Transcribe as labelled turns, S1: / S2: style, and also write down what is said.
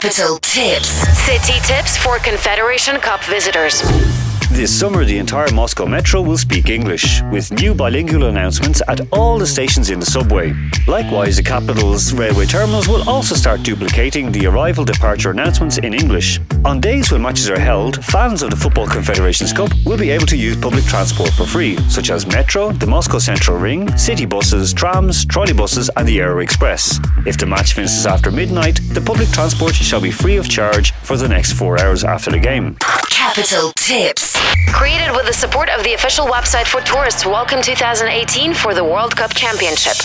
S1: Capital Tips.
S2: City tips for Confederation Cup visitors.
S3: This summer, the entire Moscow Metro will speak English, with new bilingual announcements at all the stations in the subway. Likewise, the capital's railway terminals will also start duplicating the arrival departure announcements in English. On days when matches are held, fans of the Football Confederations Cup will be able to use public transport for free, such as Metro, the Moscow Central Ring, city buses, trams, trolleybuses, and the Aero Express. If the match finishes after midnight, the public transport shall be free of charge for the next four hours after the game.
S1: Capital Tips.
S2: Created with the support of the official website for tourists. Welcome 2018 for the World Cup Championship.